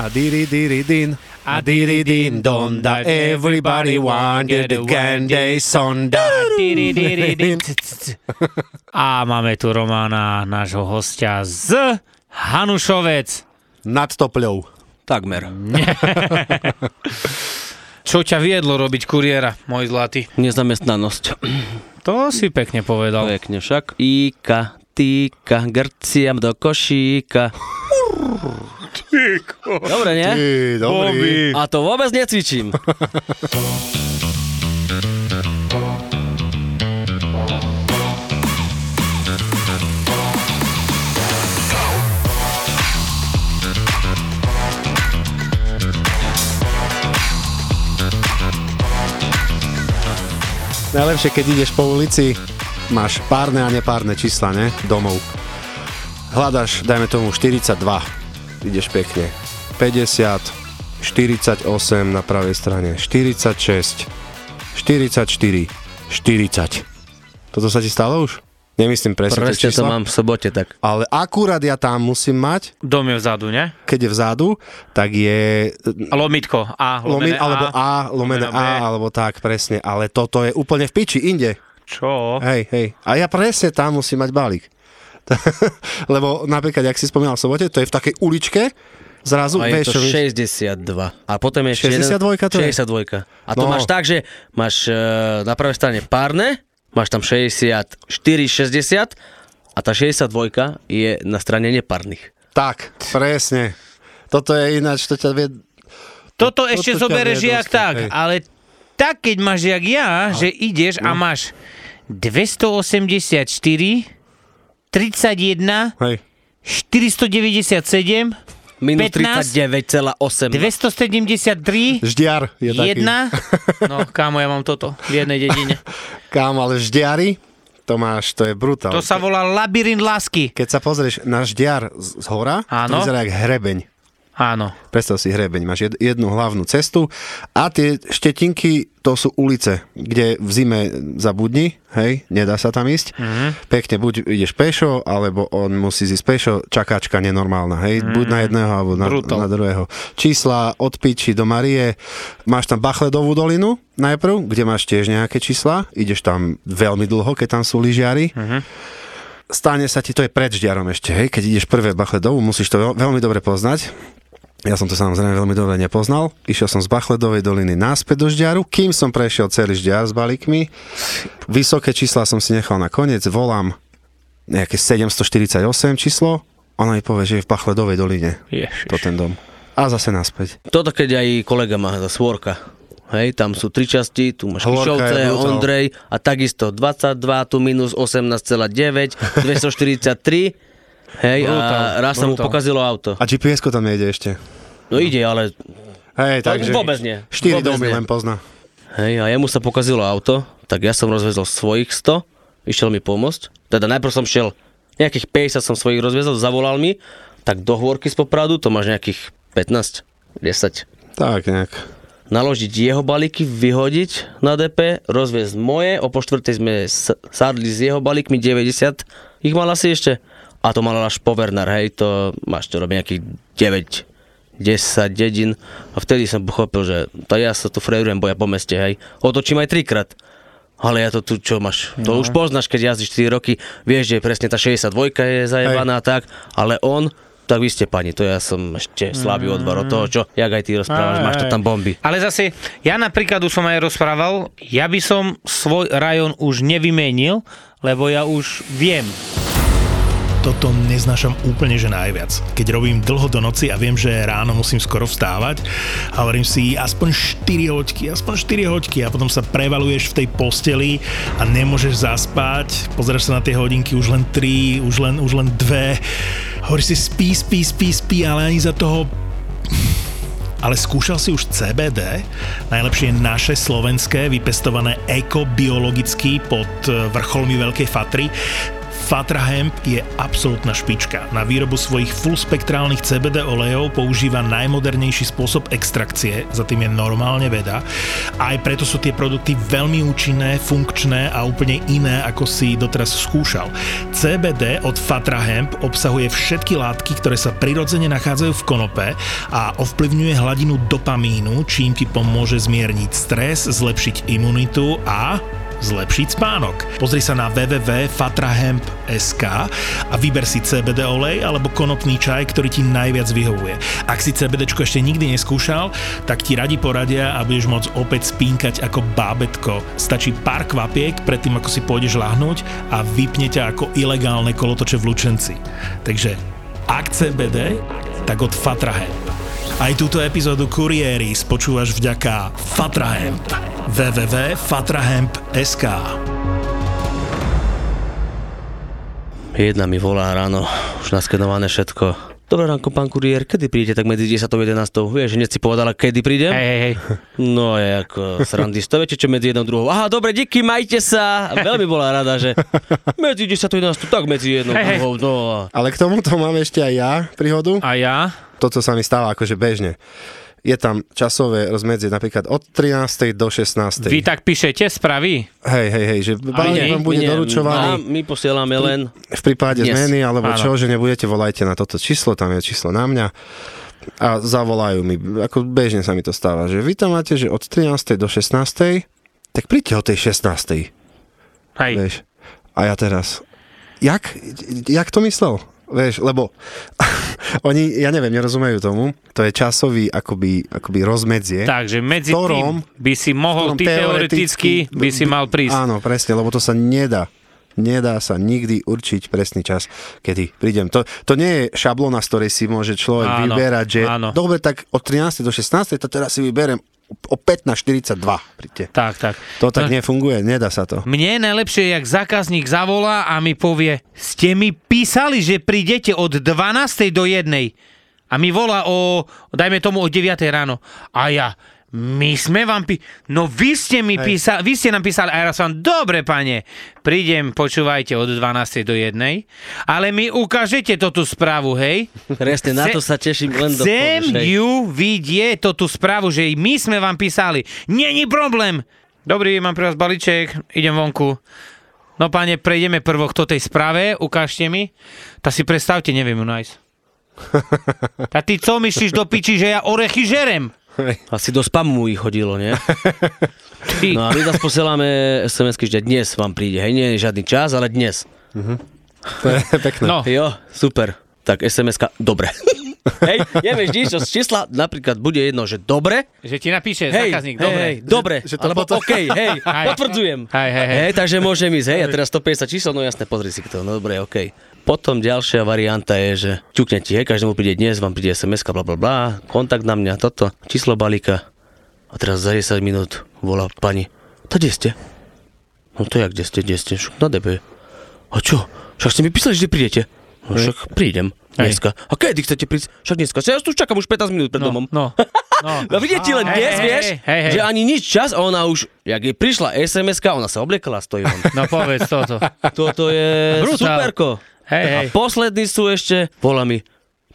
A diri diri din. A diri din donda. Everybody wanted the candy sonda. A máme tu Romána, nášho hostia z Hanušovec. Nad topľou. Takmer. Čo ťa viedlo robiť kuriéra, môj zlatý? Nezamestnanosť. To si pekne povedal. Pekne však. Ika, týka, grciam do košíka. Dobre, nie? Ty, dobrý. A to vôbec necvičím. Najlepšie, keď ideš po ulici, máš párne a nepárne čísla, ne? Domov. Hľadaš, dajme tomu 42. Ideš pekne. 50, 48 na pravej strane, 46, 44, 40. Toto sa ti stalo už? Nemyslím presne, Presne to mám v sobote tak. Ale akurát ja tam musím mať, Dom je vzadu, ne? keď je vzadu, tak je A lomitko. A, lomen, lomené alebo A, lomené lomené B. A, alebo tak, presne. Ale toto je úplne v piči, inde. Čo? Hej, hej. A ja presne tam musím mať balík. Lebo napríklad, jak si spomínal v sobote, to je v takej uličke, zrazu, A je vieš, to čo, vieš, 62. A potom je ešte 62 to je? 62. A to No. máš tak, že máš e, na pravej strane párne, máš tam 64, 60 a tá 62 je na strane nepárnych. tak, presne. Toto je ináč, to ťa vie... Toto To- ešte toto zoberieš jak dostať, tak, hej. ale tak keď máš jak ja, že ideš a máš 284, 31, Hej. 497, Minus 15, 39,8. 273, Ždiar je taký. jedna. No, kámo, ja mám toto v jednej dedine. Kam, ale ždiari, to máš, to je brutál. To sa volá labyrint lásky. Keď sa pozrieš na ždiar z z hora, to Áno. vyzerá jak hrebeň. Áno. Predstav si hrebeň, máš jed, jednu hlavnú cestu a tie štetinky, to sú ulice, kde v zime zabudni, hej, nedá sa tam ísť. Mhm. Mm-hmm. Pekne buď ideš pešo, alebo on musí ísť pešo, čakáčka nenormálna, hej, mm-hmm. buď na jedného, alebo na, na druhého. Čísla od Piči do Marie, máš tam Bachledovú dolinu najprv, kde máš tiež nejaké čísla, ideš tam veľmi dlho, keď tam sú lyžiari. Mm-hmm. Stane sa ti, to je pred ždiarom ešte, hej, keď ideš prvé Bachledovú, musíš to veľ, veľmi dobre poznať. Ja som to samozrejme veľmi dobre nepoznal. Išiel som z Bachledovej doliny náspäť do Ždiaru, kým som prešiel celý Ždiar s balíkmi. Vysoké čísla som si nechal na koniec, volám nejaké 748 číslo, ona mi povie, že je v Bachledovej doline, Ježiš. to ten dom. A zase naspäť. Toto keď aj kolega má za Svorka. Hej, tam sú tri časti, tu máš Kišovce. Ondrej a takisto 22, tu minus 18,9, 243. Hej, Brutál, a raz sa mu brutál. pokazilo auto. A GPS-ko tam nejde ešte. No ide, ale Hej, takže... vôbec nie. 4 Vôbec domy nie. len pozná. Hej, a jemu sa pokazilo auto, tak ja som rozvezol svojich 100, išiel mi pomôcť. Teda najprv som šiel, nejakých 50 som svojich rozvezol, zavolal mi, tak do Hôrky z Popradu, to máš nejakých 15, 10. Tak nejak. Naložiť jeho balíky, vyhodiť na DP, rozviezť moje, o po štvrtej sme sadli s jeho balíkmi 90, ich mal asi ešte. A to mal až povernár, hej, to máš to robiť nejakých 9, 10 dedín. A vtedy som pochopil, že to ja sa tu frejujem boja po meste, hej. Otočím aj trikrát. Ale ja to tu, čo máš, to No. už poznáš, keď jazdíš 4 roky, vieš, že presne tá 62 je zajebaná tak, ale on, tak vy ste pani, to ja som ešte slabý odvar od toho, čo, jak aj ty rozprávaš, Aj, máš to tam bomby. Ale zase, ja napríklad už som aj rozprával, ja by som svoj rajón už nevymenil, lebo ja už viem. Toto neznášam úplne, že najviac. Keď robím dlho do noci a viem, že ráno musím skoro vstávať a hovorím si aspoň 4 hoďky, aspoň 4 hoďky a potom sa prevaluješ v tej posteli a nemôžeš zaspať, pozrieš sa na tie hodinky, už len 3, už len, už len 2, hovoríš si spí, spí, spí, spí, ale ani za toho ale skúšal si už CBD, najlepšie naše slovenské, vypestované ekobiologicky pod eh, vrcholmi Veľkej Fatry. Fatra Hemp je absolútna špička. Na výrobu svojich fullspektrálnych CBD olejov používa najmodernejší spôsob extrakcie, za tým je normálne veda. Aj preto sú tie produkty veľmi účinné, funkčné a úplne iné, ako si doteraz skúšal. CBD od Fatra Hemp obsahuje všetky látky, ktoré sa prirodzene nachádzajú v konope a ovplyvňuje hladinu dopamínu, čím ti pomôže zmierniť stres, zlepšiť imunitu a zlepšiť spánok. Pozri sa na www.fatrahemp.sk a vyber si CBD olej alebo konopný čaj, ktorý ti najviac vyhovuje. Ak si CBD ešte nikdy neskúšal, tak ti radi poradia a budeš môcť opäť spínkať ako bábetko. Stačí pár kvapiek predtým, ako si pôjdeš lahnúť a vypne ťa ako ilegálne kolotoče v Lučenci. Takže ak CBD, tak od Fatrahemp. Aj túto epizódu Kuriéry spočúvaš vďaka Fatrahemp. www.fatrahemp.sk Jedna mi volá ráno, už naskenované všetko. Dobré ránko, pán kuriér, kedy prídete tak medzi 10 a 11? Vieš, hneď si povedala, kedy prídem? Hej, hej, hej. No je ako srandy. To viete, čo medzi jednou druhou. Aha, dobre, díky, majte sa. Veľmi bola rada, že medzi 10 a 11, tak medzi jednou hej. druhou. No. Ale k tomuto mám ešte aj ja príhodu. A ja? Toto sa mi stáva akože bežne. Je tam časové rozmedzie napríklad od 13. do 16. Vy tak píšete správy? Hej, hej, hej, že balík vám bude nie. doručovaný A my posielame len... v prípade Dnes. zmeny, alebo Áno. čo, že nebudete, volajte na toto číslo, tam je číslo na mňa a zavolajú mi, ako bežne sa mi to stáva, že vy tam máte, že od 13. do 16. tak príďte o tej 16. Hej. Vieš. A ja teraz, jak, jak to myslel? Vieš, lebo oni, ja neviem, nerozumejú tomu, to je časový akoby, akoby rozmedzie. Takže medzi ktorom- tým by si mohol, ty teoreticky by si mal prísť. Áno, presne, lebo to sa nedá. Nedá sa nikdy určiť presný čas, kedy prídem. To, to nie je šablona, z ktorej si môže človek Áno, vyberať, že áno. dobre, tak od 13. do 16. to teraz si vyberem o 15.42. Príďte. Tak, tak. To tak No, nefunguje, nedá sa to. Mne je najlepšie, jak zákazník zavolá a mi povie, ste mi písali, že prídete od 12. do 1. A mi volá o, dajme tomu o 9. ráno. A ja, my sme vám pí... No vy ste mi písali, vy ste nám písali, a ja som, dobre pane, prídem, počúvajte od 12. do 1. Ale mi ukážete to tú správu, hej? Presne, na to sa teším len do Chcem ju vidieť, to tú správu, že my sme vám písali. Není problém. Dobrý, mám pre vás balíček, idem vonku. No páne, prejdeme prvo k tej správe, ukážte mi. Tak si predstavte, neviem ju nájsť. A ty co myslíš do piči, že ja orechy žerem? Asi do spamu ich chodilo, nie? Ty. No a my zase posielame SMS-ky, že dnes vám príde. Hej, nie je žiadny čas, ale dnes. To je pekné. No, Jo, super. Tak SMS-ka, dobre. hej, nevieš nič, z čísla napríklad bude jedno, že dobre. že ti napíše Hej, zákazník, hej, dobre. hej, dobre, Že- že to alebo potom- OK, hej, Hej. potvrdzujem. Hej, hej, hej. Hej, takže môžem ísť, hej, a teraz 150 čísel, no jasne, pozri si to, no dobre, OK. Potom ďalšia varianta je, že čukne ti, hej, každému príde dnes, vám príde sms bla bla bla, kontakt na mňa, toto, číslo balíka. A teraz za 10 minút volá pani, to kde ste? No to jak, kde ste, kde ste? Však na DB. A čo? Však ste mi písali, že prídete. No však prídem Hej. dneska. A kedy chcete prísť? Však dneska. Ja tu čakám už 15 minút pred No, domom. no, no. No vidíte len dnes, hej, vieš, hej, hej, hej. že ani nič čas ona už, jak jej prišla SMS-ka, ona sa obliekala, stojí von. No povedz toto. Toto je Brutál. superko. Hej, a hej. poslední sú ešte, volá mi,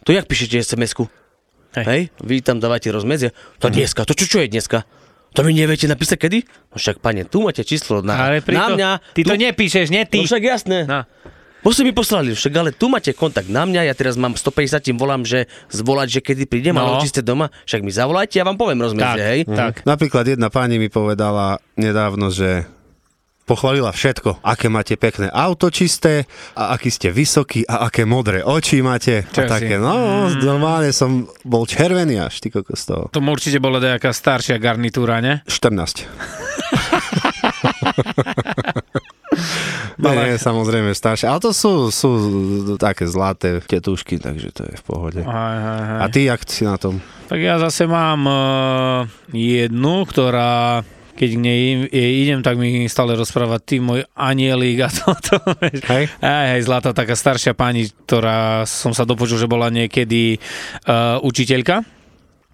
to jak píšete SMS-ku? Hej. Hej, vy tam dávate rozmedzie. To dneska, to čo, čo je dneska? To mi neviete napísať kedy? No však, pane, tu máte číslo na, Ale na to, mňa. ty tu, to nepíšeš, nie ty. No však jasné. No. Ste mi poslali, však ale tu máte kontakt na mňa, ja teraz mám 150, tým volám, že zvolať, že kedy prídem, No. ale či ste doma, však mi zavolajte, ja vám poviem rozmedzie, Tak, hej. tak. Napríklad jedna pani mi povedala nedávno, že pochválila všetko, aké máte pekné auto čisté a aký ste vysoký a aké modré oči máte. Čo a si? také, no, normálne som bol červený až, ty kokos toho. To určite bola nejaká staršia garnitúra, ne? 14. Nie, samozrejme staršie. Ale to sú, sú také zlaté tetušky, takže to je v pohode. Aj, aj, aj. A ty, jak si na tom? Tak ja zase mám uh, jednu, ktorá keď k nej idem, tak mi stále rozpráva ty môj anielik a toto. Hej? Aj, hej, zlatá taká staršia pani, ktorá som sa dopočul, že bola niekedy uh, učiteľka.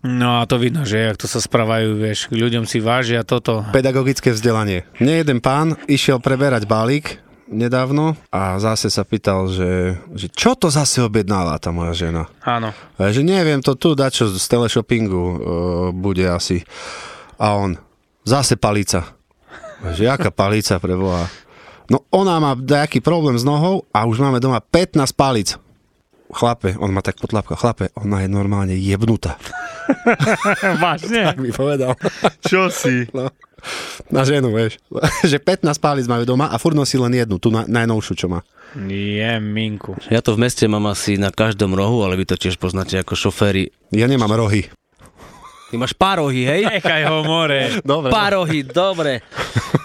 No a to vidno, že jak to sa správajú, vieš, ľuďom si vážia toto. Pedagogické vzdelanie. Mne jeden pán išiel preberať balík nedávno a zase sa pýtal, že, že čo to zase objednala tá moja žena. Áno. A že neviem, to tu dačo z teleshoppingu uh, bude asi. A on, zase palica. Že jaká palica pre Boha? No ona má nejaký problém s nohou a už máme doma 15 palic. Chlape, on má tak potlapka, chlape, ona je normálne jebnutá. Vážne? Tak mi povedal. Čo si? No. Na ženu, vieš. že 15 palic majú doma a furt nosí len jednu, tú na, najnovšiu, čo má. Je, minku. Ja to v meste mám asi na každom rohu, ale vy to tiež poznáte ako šoféry. Ja nemám rohy. Ty máš parohy, hej? Nechaj ho more. Dobre. Parohy, dobre.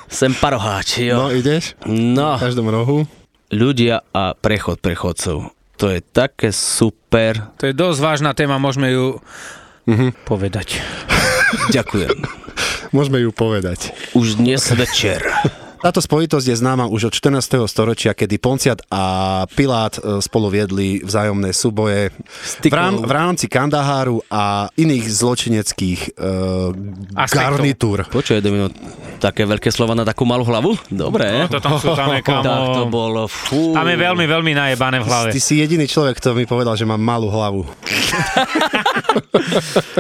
Sem paroháč, No, jo. ideš? No, V každom rohu. ľudia a prechod prechodcov. To je také super. To je dosť vážna téma, môžeme ju povedať. Ďakujem. Môžeme ju povedať. Už dnes večer. Táto spojitosť je známa už od 14. storočia, kedy Ponciat a Pilát e, spolu viedli vzájomné súboje v, rám, v rámci Kandaháru a iných zločineckých uh, Aspektov. garnitúr. Počuj, Domino, také veľké slova na takú malú hlavu? Dobre. No to tam sú tam je, Tak to kamo. bolo, fú. Tam je veľmi, veľmi najebané v hlave. Ty si jediný človek, kto mi povedal, že mám malú hlavu.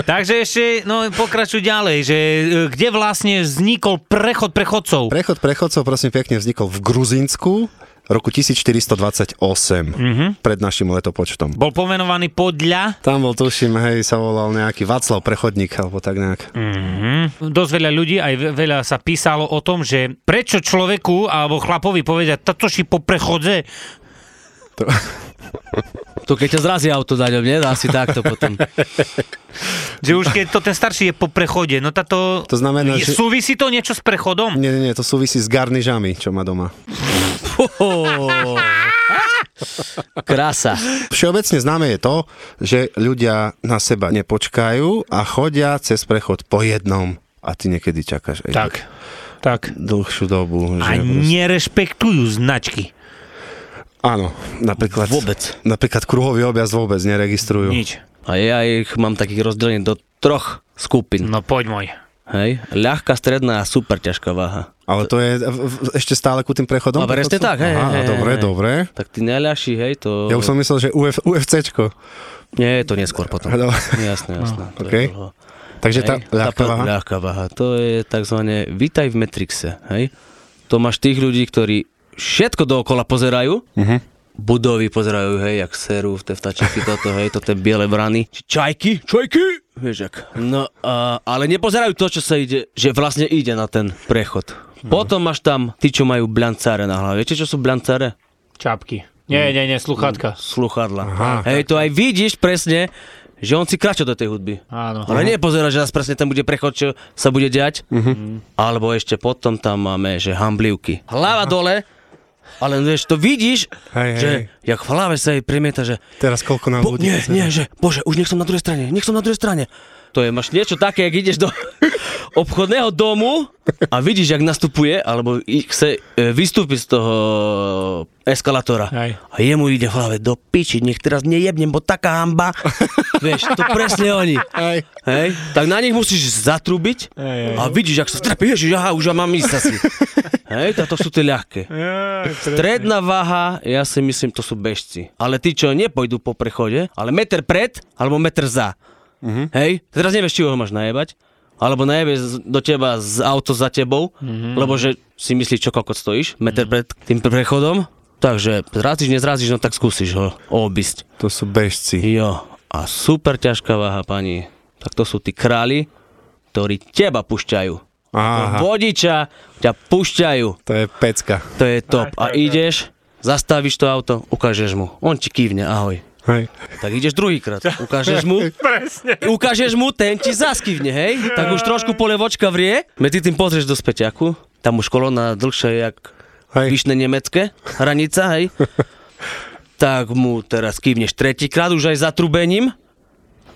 Takže ešte, no pokračuj ďalej, že e, kde vlastne vznikol prechod prechodcov? Prechod prechodcov, prosím pekne, vznikol v Gruzínsku roku 1428 mm-hmm. pred našim letopočtom. Bol pomenovaný podľa... Tam bol, tuším, hej, sa volal nejaký Václav Prechodník, alebo tak nejak. Mm-hmm. Dosť veľa ľudí, aj ve- veľa sa písalo o tom, že prečo človeku alebo chlapovi povedia, toto si po prechodze, To keď ťa zrazí auto za ňom, nie? Asi takto potom. že už keď to ten starší je po prechode, no táto... To znamená, je, že- Súvisí to niečo s prechodom? Nie, nie, nie, to súvisí s garnižami, čo má doma. Krása. Všeobecne známe je to, že ľudia na seba nepočkajú a chodia cez prechod po jednom. A ty niekedy čakáš aj Tak, tak. dlhšiu dobu. A že nerešpektujú značky. Áno, napríklad, Vôbec. napríklad kruhový objazd vôbec neregistrujú. Nič. A ja ich mám takých rozdelených do troch skupín. No poď môj. Hej? Ľahká, stredná a super ťažká váha. Ale to je ešte stále ku tým prechodom? A presne tak, hej, Aha, hej, dobre, hej. dobre. Tak ty najľahší, hej, to... Ja už som myslel, že Uf, UFCčko. Nie, to neskôr potom. Dobre. Jasné, jasné. okej. dlho. Takže tá Hej, ľahká tá váha. ľahká váha. To je takzvané Vítaj v Matrixe. Hej? To máš tých ľudí, ktorí všetko dookola pozerajú. Mhm. Budovy pozerajú, hej, jak serú v tie vtačeky, toto, hej, to tie biele brany. Čajky, čajky! Vieš, jak. No, a, ale nepozerajú to, čo sa ide, že vlastne ide na ten prechod. Mhm. Potom máš tam tí, čo majú blancáre na hlave. Viete, čo sú blancáre? Čapky. Nie, nie, nie, sluchatka. Sluchadla. Aha. Hej, to aj vidíš presne, že on si kráča do tej hudby. Áno. Ale nepozerá, že nás presne tam bude prechod, čo sa bude diať. Alebo ešte potom tam máme, že hamblivky. Hlava dole, ale vieš, to vidíš, Hej, že hej. jak v hlave sa jej premieta, že Teraz koľko nám po, ľudí nie, nie, že bože, už nech som na druhej strane, nech som na druhej strane. To je, máš niečo také, jak ideš do obchodného domu a vidíš, jak nastupuje, alebo chce e, vystúpiť z toho eskalátora. A jemu ide v hlave do piči, nech teraz nejebnem, bo taká hamba. Vieš, to presne oni. Hej. Hej, tak na nich musíš zatrúbiť Hej, hej. a vidíš, ak sa strepe, ježiš, aha, už mám ísť asi. Hej, to sú tie ľahké. Stredná váha, ja si myslím, to sú bežci. Ale tí, čo nepôjdu po prechode, ale meter pred, alebo meter za. Mhm. Hej, teraz nevieš, či ho máš najebať, alebo najebe do teba z auto za tebou, Mhm. lebo že si myslíš, čo koľko stojíš, meter pred tým prechodom. Takže zrazíš, nezrazíš, no tak skúsiš ho obísť. To sú bežci. Jo, a super ťažká váha, pani. Tak to sú tí králi, ktorí teba pušťajú. Aha, Vodiča ťa pušťajú. to je pecka. To je top. A ideš, zastavíš to auto, ukážeš mu. On ti kývne, ahoj. Hej. Tak ideš druhýkrát, ukážeš mu, ukážeš mu, ten ti zaskývne, hej? Tak už trošku polevočka vrie, medzi tým pozrieš do späťaku, tam už kolona dlhšie je jak Hej. vyšné nemecké, hranica, hej? Tak mu teraz kývneš tretíkrát, už aj zatrubením.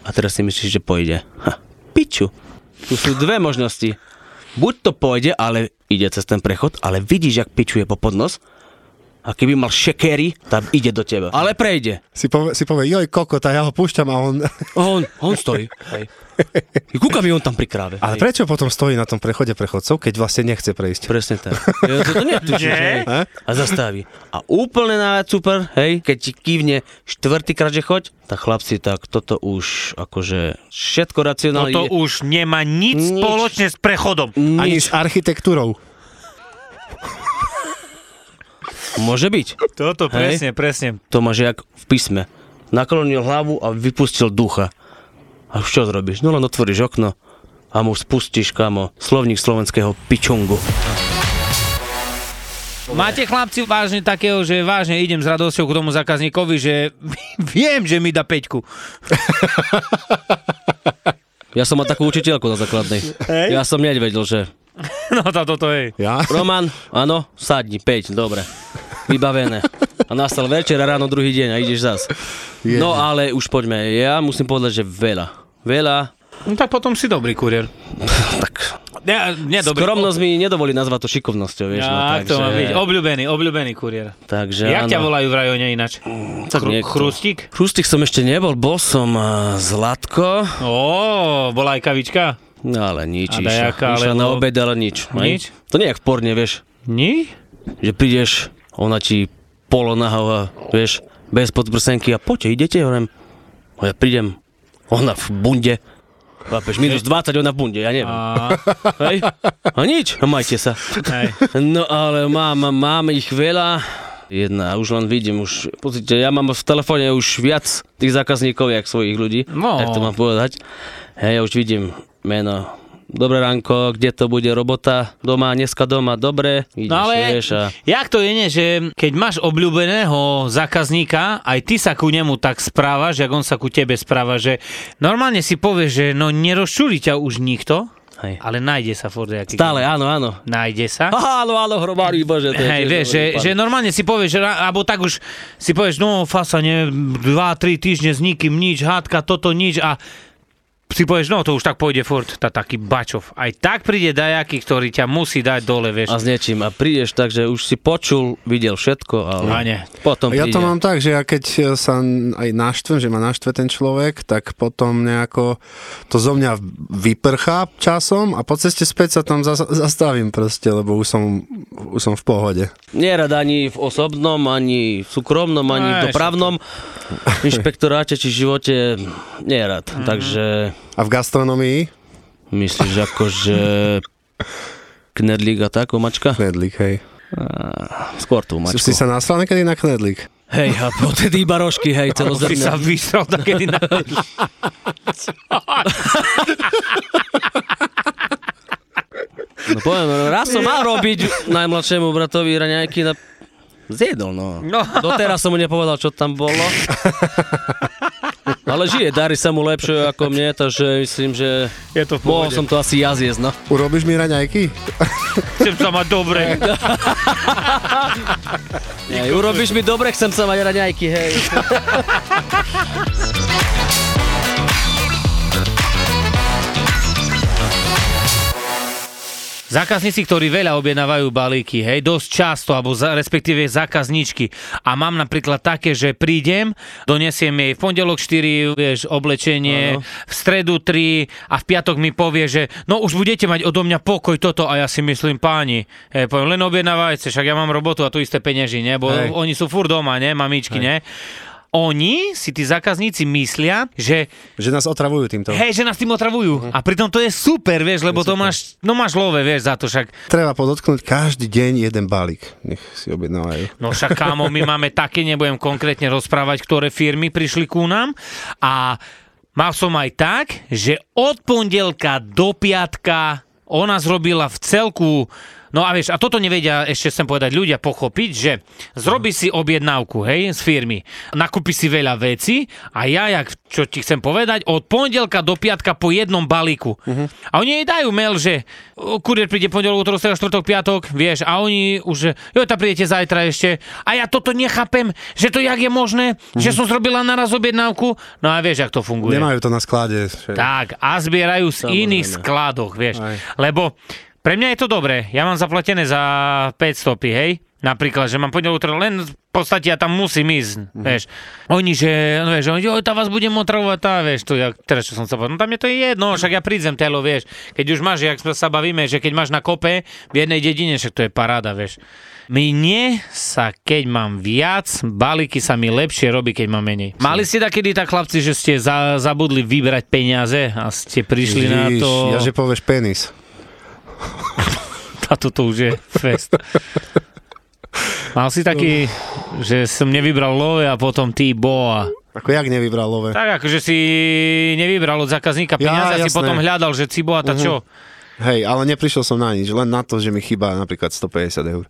A teraz si myslíš, že pôjde. Ha, piču. Tu sú dve možnosti. Buď to pôjde, ale ide cez ten prechod, ale vidíš, jak pičuje po podnos. A keby mal šekery, tak ide do teba. Ale prejde. Si povie, si povie joj, kokot, a ja ho púšťam a on... On, on stojí. Hej. I kúka mi on tam pri kráve. Ale hej. prečo potom stojí na tom prechode prechodcov, keď vlastne nechce prejsť? Presne tak. Ja to, to netučíš, Nie. hej. A zastaví. A úplne na super, hej, keď ti kývne štvrtýkrát, že choď, tak chlapci, tak toto už akože všetko racionálne Toto ide. už nemá nič, Nič. spoločné s prechodom. Ani Nič. s architektúrou. Môže byť. Toto Hej. presne, presne. To máš jak v písme. Naklonil hlavu a vypustil ducha. A čo zrobíš? No len otvoríš okno a mu spustíš, kamo, slovník slovenského pičungu. Máte chlapci vážne takého, že vážne idem s radosťou k tomu zákazníkovi, že viem, že mi dá peťku. Ja som mal takú učiteľku na základnej. Ja som nevedel, že No tá toto je. Ja? Roman, áno, sadni, 5, dobre. Vybavené. A nastal večer a ráno druhý deň a ideš zas. No ale už poďme, ja musím povedať, že veľa. Veľa, No tak potom si dobrý kurier. tak Ne, nie dobrý. skromnosť mi nedovolí nazvať to šikovnosťou, vieš. no, Ja, takže, to má byť. Obľúbený, obľúbený kurier. takže Jak ťa áno. volajú v rajone ináč? Tak Chr- niekto. chrustík? Chrustík som ešte nebol, bol som uh, Zlatko, Ó, bola aj kavička? no ale nič, išla, dajaká, išla na alebo- obed, ale nič. hej. Nič? To nie je jak v porne, vieš, Ni? že prídeš, ona ti polonaho a vieš, bez podprsenky a poďte, idete, hovorím, a ja prídem, ona v bunde, Chápeš, minus 20, ona v bunde, ja neviem. A, Hej? A nič, majte sa. hej. No ale mám, mám ich veľa. Jedna, už len vidím, už, pozrite, ja mám v telefóne už viac tých zákazníkov, jak svojich ľudí. No. Tak to mám povedať. Hej, ja už vidím meno. Dobré ránko, kde to bude robota? Doma, dneska doma, dobre. Ideš, No ale vieš, a... jak to je, že keď máš obľúbeného zákazníka, aj ty sa ku nemu tak správaš, jak on sa ku tebe správa, že normálne si povieš, že no nerozčúri ťa už nikto, Hej. ale nájde sa Ford jaký. Stále, áno, áno. Nájde sa. Áno, áno, hrobári, bože. to Hej, vieš, že, že normálne si povieš, alebo tak už si povieš, no fasa, ne, 2-3 týždne s nikým nič, hádka, toto nič a si povieš, no to už tak pôjde furt, tá taký bačov. Aj tak príde dajaký, ktorý ťa musí dať dole, vieš. A s niečím. A prídeš tak, že už si počul, videl všetko, ale A nie. potom Ja príde. to mám tak, že ja keď sa aj naštvem, že ma naštve ten človek, tak potom nejako to zo mňa vyprchá časom a po ceste späť sa tam zas- zastavím proste, lebo už som, už som v pohode. Nerad ani v osobnom, ani v súkromnom, ani v dopravnom inšpektoráte či živote nerad. Mhm. Takže A v gastronomii? myslíš akože knedlík a tak, omačka? Knedlík, hej. Skôr tú Si, omačku. si sa nasral niekedy na knedlík? Hej, a potedy iba rožky, hej, Si sa celozrné. vysral takedy na... No poviem, raz som mal robiť najmladšiemu bratovi raňajky na... Zjedol, no. No. Doteraz som mu nepovedal, čo tam bolo. Ale žije, darí sa mu lepšie ako mne, takže myslím, že Je to v mohol som to asi ja zjesť, no. Urobíš mi raňajky? Chcem sa mať dobre. Hej, urobíš mi dobre, chcem sa mať raňajky, hej. Zákazníci, ktorí veľa objednávajú balíky, hej, dosť často, alebo za, respektíve zákazníčky. A mám napríklad také, že prídem, donesiem jej v pondelok 4, vieš, oblečenie, Áno. v stredu 3 a v piatok mi povie, že no už budete mať odo mňa pokoj toto a ja si myslím, páni, hej, poviem, len objednávajte, však ja mám robotu a tu isté peňaží, ne, bo Hej. oni sú fur doma, ne, mamičky, ne. Oni si tí zákazníci myslia, že Že nás otravujú týmto. hej, že nás tým otravujú. A pritom to je super, vieš, lebo to máš, no máš love, vieš, za to však. Treba podotknúť každý deň jeden balík. Nech si objednávajú. No však kámo, my máme také, nebudem konkrétne rozprávať, ktoré firmy prišli ku nám a mal som aj tak, že od pondelka do piatka ona zrobila v celku No a vieš, a toto nevedia ešte chcem povedať ľudia pochopiť, že zrobí si objednávku, hej, z firmy, nakúpi si veľa vecí a ja, jak, čo ti chcem povedať, od pondelka do piatka po jednom balíku. A oni jej dajú mail, že kurier príde pondelok, útorok, streda, štvrtok, piatok, vieš, a oni už, jo, tam prídete zajtra ešte. A ja toto nechápem, že to jak je možné, že som zrobila naraz objednávku. No a vieš, jak to funguje. Nemajú to na sklade. Že... Tak, a zbierajú z Samozrejme. iných skladoch, vieš. Aj. Lebo Pre mňa je to dobré. Ja mám zaplatené za 500, hej? Napríklad, že mám pondelok, len v podstate ja tam musím ísť, mm-hmm. vieš. Oni, že, no vieš, oni, tá vás budem otravovať, tá, vieš, to ja, teraz čo som sa povedal, no tam je to jedno, však ja prídem telo, vieš. Keď už máš, jak sa bavíme, že keď máš na kope v jednej dedine, však to je paráda, vieš. Mne sa, keď mám viac, balíky sa mi lepšie robí, keď mám menej. Mali ste takedy tak, chlapci, že ste za, zabudli vybrať peniaze a ste prišli na Ježiš, to... Ja že povieš penis. A toto už je fest. Mal si taký, že som nevybral love a potom ty boa. Ako jak nevybral love? Tak akože si nevybral od zákazníka peniaze a si potom hľadal, že si boa, tá čo? Hej, ale neprišiel som na nič, len na to, že mi chýba napríklad 150 eur.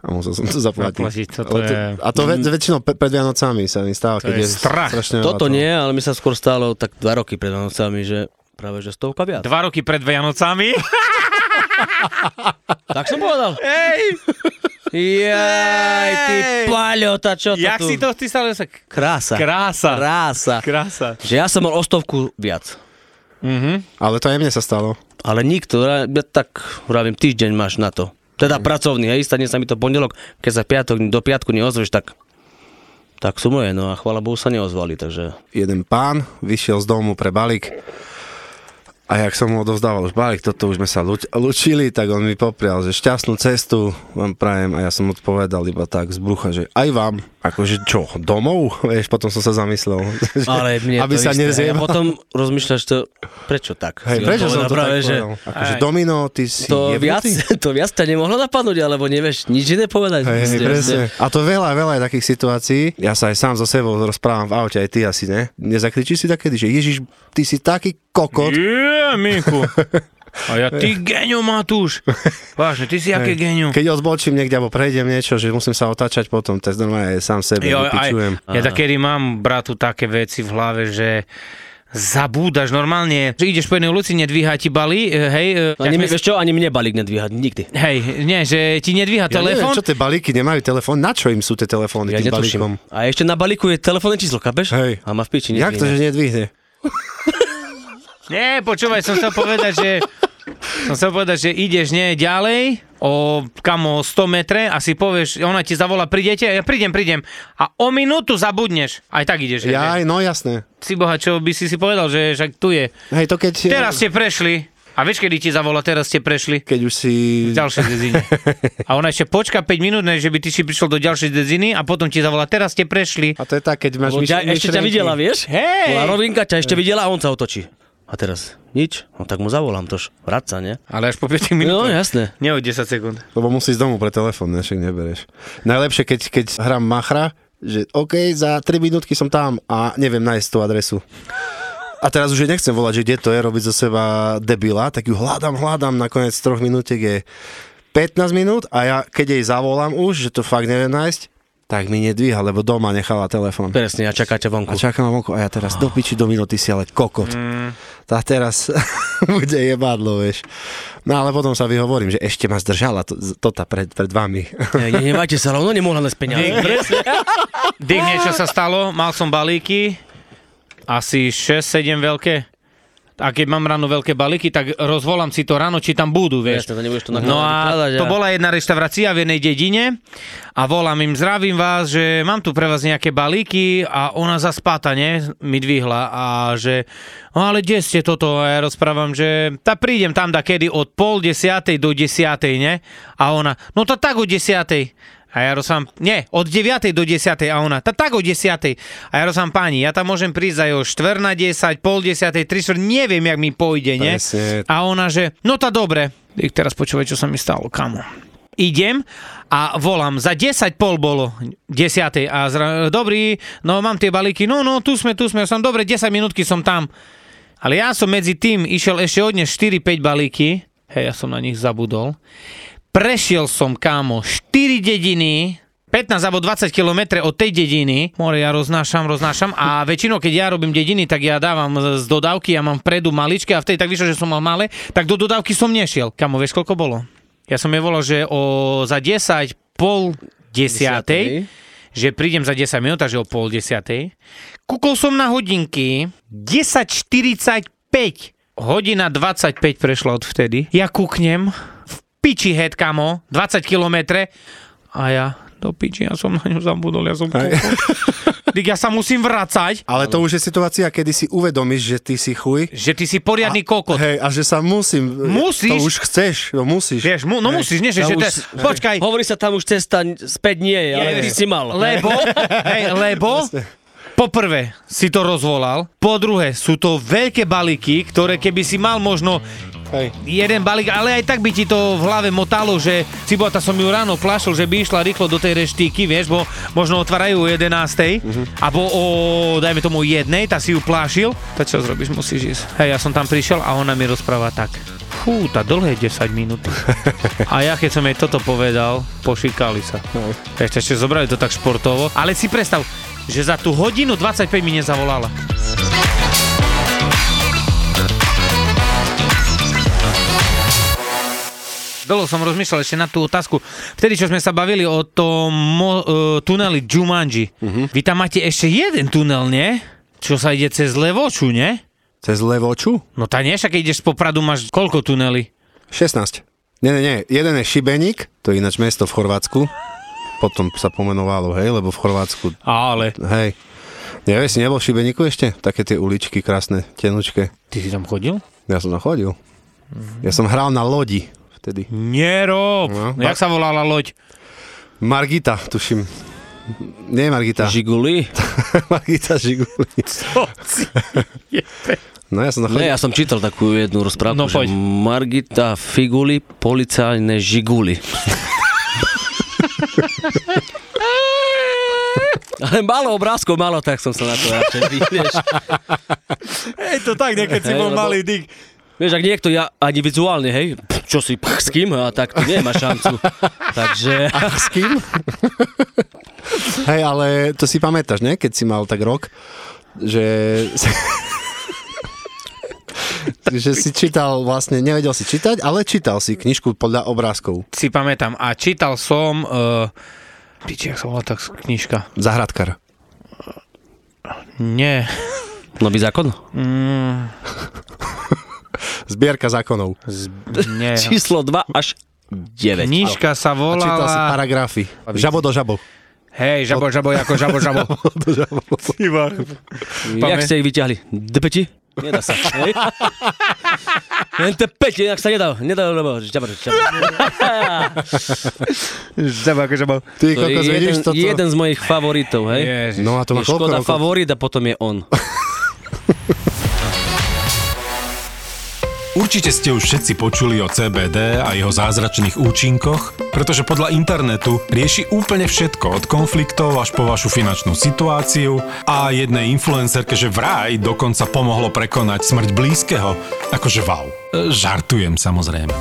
A musel som to zaplatiť. Zaplatiť, toto to, je- a to ve, väčšinou pe- pred Vianocami sa mi stáva, To keď je je, strach. Toto nie, ale mi sa skôr stalo tak dva roky pred Vianocami, že práve že stovka viac. Dva roky pred Vianocami. Tak som povedal. Hej! Jaj, ty paľo, tá čo to Jak tu? si to ty stále sa... Krása. Krása. Krása. Krása. Že ja som mal o stovku viac. Ale to aj mne sa stalo. Ale nikto, ja tak vravím, týždeň máš na to. Teda pracovný, hej, stane sa mi to pondelok, keď sa piatok, do piatku neozveš, tak tak sú moje, no a chvála Bohu sa neozvali, takže Jeden pán vyšiel z domu pre balík a jak som mu odovzdával už balík, toto už sme sa luč- lučili, tak on mi poprial, že šťastnú cestu vám prajem a ja som odpovedal iba tak z brucha, že aj vám, akože čo, domov? Vieš, potom som sa zamyslel. že- ale mne aby to sa isté. nezjebal. A potom rozmýšľaš to, prečo tak? Hej, prečo som to práve, tak že? Akože Aj. domino, ty si to viac, jebnutý? to viac ťa nemohlo napadnúť, alebo nevieš nič iné povedať. Hej, hej, Proste, presne. A to veľa, veľa je takých situácií. Ja sa aj sám so sebou rozprávam v aute, aj ty asi, ne? Nezakričíš si takedy, že Ježiš, ty si taký kokot. Je, Miku. A ja, ty genio Matúš. Vážne, ty si aké genio. Keď odbočím niekde alebo prejdem niečo, že musím sa otáčať potom, to je normálne sám sebe Jo, aj, ja takedy mám, bratu, také veci v hlave, že zabúdaš normálne, že ideš po jednej ulici, nedvíha ti bali, e, hej, e, Ani, sme- vieš čo, ani mne balík nedvíhať, nikdy. hej, nie, že ti nedvíha Ja neviem, telefón, čo tie balíky nemajú telefón, na čo im sú tie telefóny Ja tým netuším. balíkom? A ešte na balíku je telefónne číslo, kapeš? Hej. A má v piči Jak to, že nedvihne? Nie, počúvaj, som chcel povedať, že som chcel povedať, že ideš nie ďalej, o kamo 100 metre a si povieš, ona ti zavolá, prídete, ja prídem, prídem. A o minútu zabudneš. Aj tak ideš. že- Ja aj, no jasné. Si boha, čo by si si povedal, že však tu je. Hej, to keď... Teraz ste prešli. A vieš, kedy ti zavolá, teraz ste prešli? Keď už si... V ďalšej dedine. A ona ešte počka 5 minút, než že by ty si prišiel do ďalšej dediny a potom ti zavolá, teraz ste prešli. A to je tak, keď máš myš, ešte ťa videla, vieš? Hej! Rovinka, ťa ešte videla a on sa otočí. A teraz nič? No tak mu zavolám tož. Vrať sa, nie? Ale až po 5 No minútach. jasné. Nie o 10 sekúnd. Lebo musíš z domu pre telefón, ne, však nebereš. Najlepšie, keď, keď hrám machra, že OK, za 3 minútky som tam a neviem nájsť tú adresu. A teraz už nechcem volať, že kde to je, robiť zo seba debila, tak ju hľadám, hľadám, nakoniec 3 minútek je 15 minút a ja keď jej zavolám už, že to fakt neviem nájsť, tak mi nedvíha, lebo doma nechala telefón. Presne, a čakáte A vonku. čakám vonku a ja teraz do piči do minúty si ale kokot. Mm. Tá teraz bude jebadlo, vieš. No ale potom sa vyhovorím, že ešte ma zdržala to, tota pred, pred vami. Ne, Nehnevajte sa, ale ona nemohla nájsť peniaze. Dick, niečo sa stalo, mal som balíky, asi 6-7 veľké. A keď mám ráno veľké balíky, tak rozvolám si to ráno, či tam budú, vieš. Jasne, to nebudeš to No a to bola jedna reštaurácia v jednej dedine a volám im, zdravím vás, že mám tu pre vás nejaké balíky a ona zaspáta, ne, mi dvihla a že, no ale kde ste toto? A ja rozprávam, že tá prídem tam da kedy od pol desiatej do desiatej, ne? A ona, no to tak o desiatej. A ja rozprávam, nie, od 9. do 10. A ona, tá tak o 10. A ja rozprávam, páni, ja tam môžem prísť aj o 4 na 10, pol 10, 3 čtvrt, neviem, jak mi pôjde, ne? Presne. A ona, že no tá dobre. Ich teraz počúvaj, čo sa mi stalo, kamo. Idem a volám, za 10 pol bolo, 10. A zra, dobrý, no mám tie balíky, no, no, tu sme, tu sme, som dobre, 10 minútky som tam. Ale ja som medzi tým išiel ešte od 4-5 balíky, hej, ja som na nich zabudol. Prešiel som, kámo, 4 dediny, 15 alebo 20 km od tej dediny, more ja roznášam, roznášam a väčšinou, keď ja robím dediny, tak ja dávam z dodávky, ja mám vpredu maličké a vtedy tak vyšlo, že som mal malé, tak do dodávky som nešiel. Kamo, vieš, koľko bolo? Ja som je volal, že o, za 10, pol desiatej, že prídem za 10 minút, takže o pol desiatej. Kúkol som na hodinky 10.45. Hodina 25 prešla od vtedy. Ja kúknem piči head, kamo, 20 kilometre. A ja, do piči, ja som na ňu zabudol, ja som. Dík, ja sa musím vracať, Ale to už je situácia, kedy si uvedomíš, že ty si chuj. že ty si poriadny kokot. Hej, a že sa musím. Musíš? To už chceš, to musíš. Vieš, mu, no musíš, nie, že, Tam že už- počkaj, Hovorí sa tam už cesta späť nie ale Je. ty si mal. lebo, hej, lebo, poprvé si to rozvolal, po druhé sú to veľké balíky, ktoré keby si mal možno Hej. jeden balík, ale aj tak by ti to v hlave motalo, že Cibota som ju ráno plašil, že by išla rýchlo do tej reštíky, vieš, bo možno otvárajú o 11. Abo o, dajme tomu, jednej, tak si ju plášil. Tak čo zrobíš, musíš ísť. Hej, ja som tam prišiel a ona mi rozpráva tak. Fú, tá dlhé 10 minút. A ja keď som jej toto povedal, pošikali sa. Ešte, ešte zobrali to tak športovo. Ale si predstav, že za tú hodinu 25 mi nezavolala. Dlho som rozmýšľal ešte na tú otázku. Vtedy, čo sme sa bavili o tom mo- uh, tuneli Jumanji. Uh-huh. Vy tam máte ešte jeden tunel, nie? Čo sa ide cez Levoču, nie? Cez Levoču? No tá nie, však ideš z Popradu, máš koľko tunely? 16. Nie, nie, nie. Jeden je Šibeník, to je ináč mesto v Chorvátsku. Potom sa pomenovalo, hej, lebo v Chorvátsku, Ale, hej. Neviem, si nebol v Šibeníku ešte? Také tie uličky krásne, tenučké. ty si tam chodil? Ja som tam chodil. Ja som hral na lodi vtedy. Nerob! No. No, Jak sa volala loď? Margita, tuším. Nie Margita. Žiguli? Margita Žiguli. No ja som Ne, ja som čítal takú jednu rozprávku, No, že poď. Margita Figuli, policajné žiguli. Ale málo obrázkov, málo, tak som sa na to radšej. Hej, to tak, nie, keď si bol malý dig. Vieš, ak niekto ja ani vizuálne, hej, pff, čo si, pch, s kým, a tak to nemá šancu. Takže, S kým? Hej, ale to si pamätáš, ne? Keď si mal tak rok, že... že si čítal vlastne, nevedel si čítať, ale čítal si knižku podľa obrázkov. Si pamätám. A čítal som... Uh, piči, jak sa volá tak knižka? Zahradkar. Nie. nový zákon? Mm, Zbierka zákonov. z, nie. Číslo 2 až 9. Knižka sa A čítal si volala... paragrafy. Žabo do žabo. Hej, žabo, žabo, ako žabo, žabo. Jak ste ich vyťahli? Dpeti? Nedá sa. Hej? Len te peti, jak sa nedá. Nedá, lebo... Žaba. žabo, ako žabo. Ty To je vidíš jeden, toto? jeden z mojich favoritov, hej? Ježiš. No a to má Je Škoda koľko rokov? favorit a potom je on. Určite ste už všetci počuli o CBD a jeho zázračných účinkoch, pretože podľa internetu rieši úplne všetko od konfliktov až po vašu finančnú situáciu a jednej influencerke, že vraj dokonca pomohlo prekonať smrť blízkeho. Akože wow. E, Žartujem samozrejme.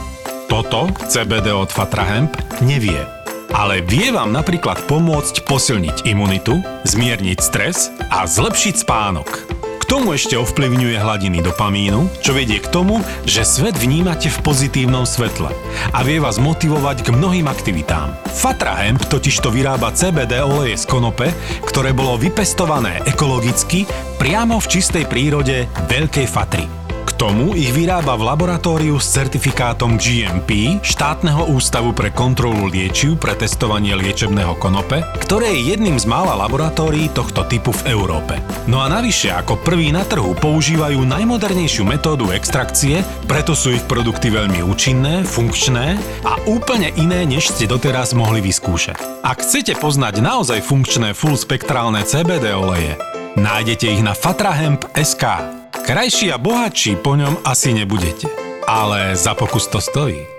Toto CBD od Fatra Hemp nevie. Ale vie vám napríklad pomôcť posilniť imunitu, zmierniť stres a zlepšiť spánok. Tomu ešte ovplyvňuje hladiny dopamínu, čo vedie k tomu, že svet vnímate v pozitívnom svetle a vie vás motivovať k mnohým aktivitám. Fatra Hemp totižto vyrába CBD oleje z konope, ktoré bolo vypestované ekologicky priamo v čistej prírode Veľkej Fatry. Tomu ich vyrába v laboratóriu s certifikátom GMP štátneho ústavu pre kontrolu liečiv pre testovanie liečebného konope, ktoré je jedným z mála laboratórií tohto typu v Európe. No a navyše ako prvý na trhu používajú najmodernejšiu metódu extrakcie, preto sú ich produkty veľmi účinné, funkčné a úplne iné, než ste doteraz mohli vyskúšať. Ak chcete poznať naozaj funkčné full spektrálne CBD oleje, nájdete ich na fatrahemp.sk. Krajší a bohatší po ňom asi nebudete. Ale za pokus to stojí.